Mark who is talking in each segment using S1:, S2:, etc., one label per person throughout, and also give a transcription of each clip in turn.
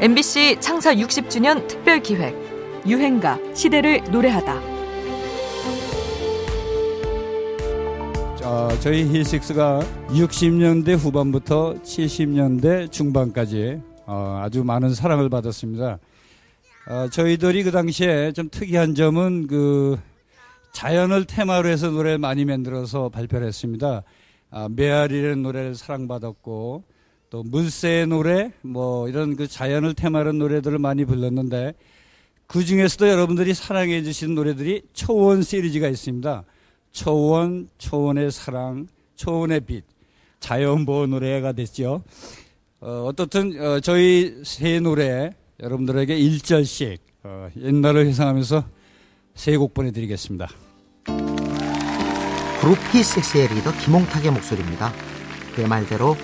S1: MBC 창사 60주년 특별 기획 유행가 시대를 노래하다.
S2: 어, 저희 힐식스가 60년대 후반부터 70년대 중반까지 어, 아주 많은 사랑을 받았습니다. 어, 저희들이 그 당시에 좀 특이한 점은 그 자연을 테마로 해서 노래를 많이 만들어서 발표를 했습니다. 아, 메아리라는 노래를 사랑받았고 또 물새의 노래 뭐 이런 그 자연을 테마로 한 노래들을 많이 불렀는데 그 중에서도 여러분들이 사랑해 주신 노래들이 초원 시리즈가 있습니다. 초원, 초원의 사랑, 초원의 빛, 자연보호 노래가 됐죠. 어, 어떻든 어, 저희 새 노래 여러분들에게 1절씩 어, 옛날을 회상하면서 세 곡 보내드리겠습니다.
S3: 그룹 히식스의 리더 김홍탁의 목소리입니다. 그의 말대로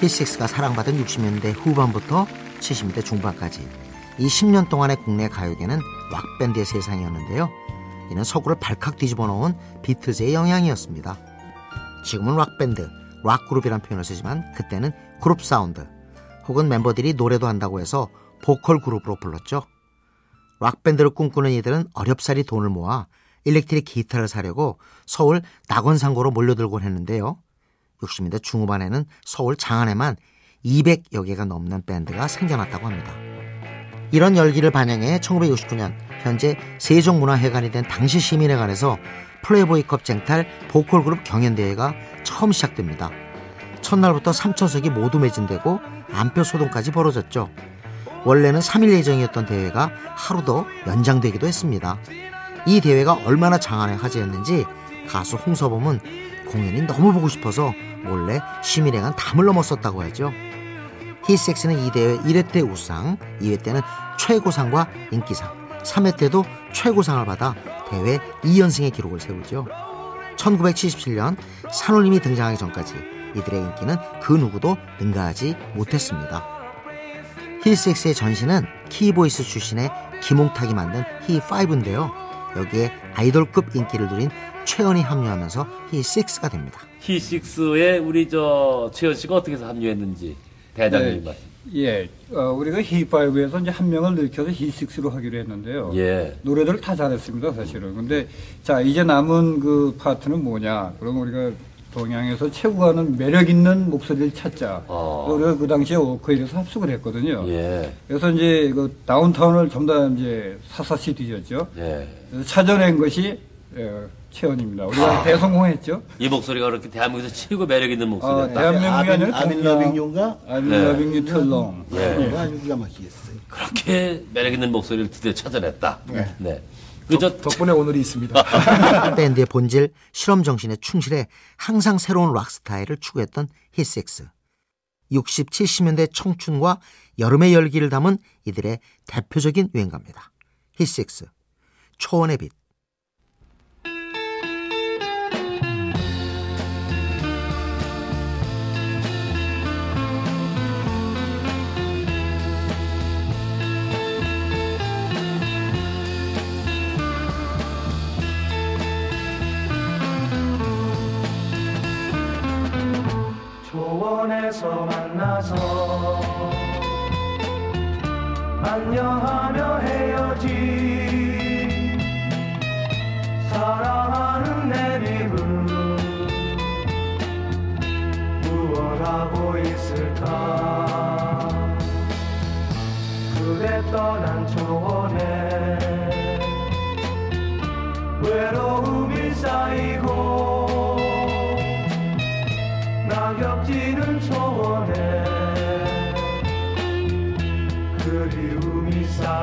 S3: 히식스가 사랑받은 60년대 후반부터 70년대 중반까지 이 10년 동안의 국내 가요계는 락밴드의 세상이었는데요. 이는 서구를 발칵 뒤집어 놓은 비틀즈의 영향이었습니다. 지금은 락밴드, 락그룹이란 표현을 쓰지만 그때는 그룹 사운드 혹은 멤버들이 노래도 한다고 해서 보컬 그룹으로 불렀죠. 락밴드를 꿈꾸는 이들은 어렵사리 돈을 모아 일렉트릭 기타를 사려고 서울 낙원상고로 몰려들곤 했는데요. 60년대 중후반에는 서울 장안에만 200여 개가 넘는 밴드가 생겨났다고 합니다. 이런 열기를 반영해 1969년 현재 세종문화회관이 된 당시 시민회관에서 플레이보이컵 쟁탈 보컬 그룹 경연대회가 처음 시작됩니다. 첫날부터 3천석이 모두 매진되고 안표 소동까지 벌어졌죠. 원래는 3일 예정이었던 대회가 하루 더 연장되기도 했습니다. 이 대회가 얼마나 장안의 화제였는지 가수 홍서범은 공연이 너무 보고 싶어서 몰래 시민회관 담을 넘었었다고 하죠. 히섹스는 이 대회 1회 때 우상, 2회 때는 최고상과 인기상, 3회 때도 최고상을 받아 대회 2연승의 기록을 세우죠. 1977년 산울림이 등장하기 전까지 이들의 인기는 그 누구도 능가하지 못했습니다. 힐섹스의 전신은 키보이스 출신의 김홍탁이 만든 히5인데요. 여기에 아이돌급 인기를 누린 최헌이 합류하면서 히6가 됩니다.
S4: 히6에 우리 저 최헌 씨가 어떻게 해서 합류했는지 대장님 말씀.
S2: 예, 어, 우리가 히5에서 이제 한 명을 늘려서 히6로 하기로 했는데요.
S4: 예.
S2: 노래들을 다 잘했습니다, 사실은. 근데, 자, 이제 남은 그 파트는 뭐냐. 그럼 우리가 동양에서 최고하는 매력 있는 목소리를 찾자.
S4: 어.
S2: 우리가 그 당시에 오크에서 합숙을 했거든요.
S4: 예.
S2: 그래서 이제 그 다운타운을 전부 다 이제 사사시 뒤졌죠.
S4: 예.
S2: 그래서 찾아낸 것이 예, 최헌입니다. 우리가 대성공했죠.
S4: 이 목소리가 그렇게 대한민국에서 최고 매력 있는
S2: 어,
S4: 목소리였다.
S2: 대한민국이 아니라
S5: I've been loving you인가
S2: I've been
S4: 네.
S2: loving you too long.
S4: 예.
S5: 아주 기가 막히겠어요.
S4: 그렇게 매력 있는 목소리를 드디어 찾아냈다. 네. 그저
S6: 덕 분에 오늘이 있습니다.
S3: 밴드의 본질, 실험 정신에 충실해 항상 새로운 락 스타일을 추구했던 히섹스. 60, 70년대 청춘과 여름의 열기를 담은 이들의 대표적인 유행가입니다. 히섹스, 초원의 빛.
S7: 초원에서 만나서 안녕하며 헤어진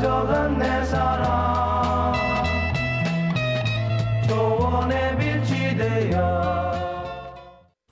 S1: 가져간 내 사랑.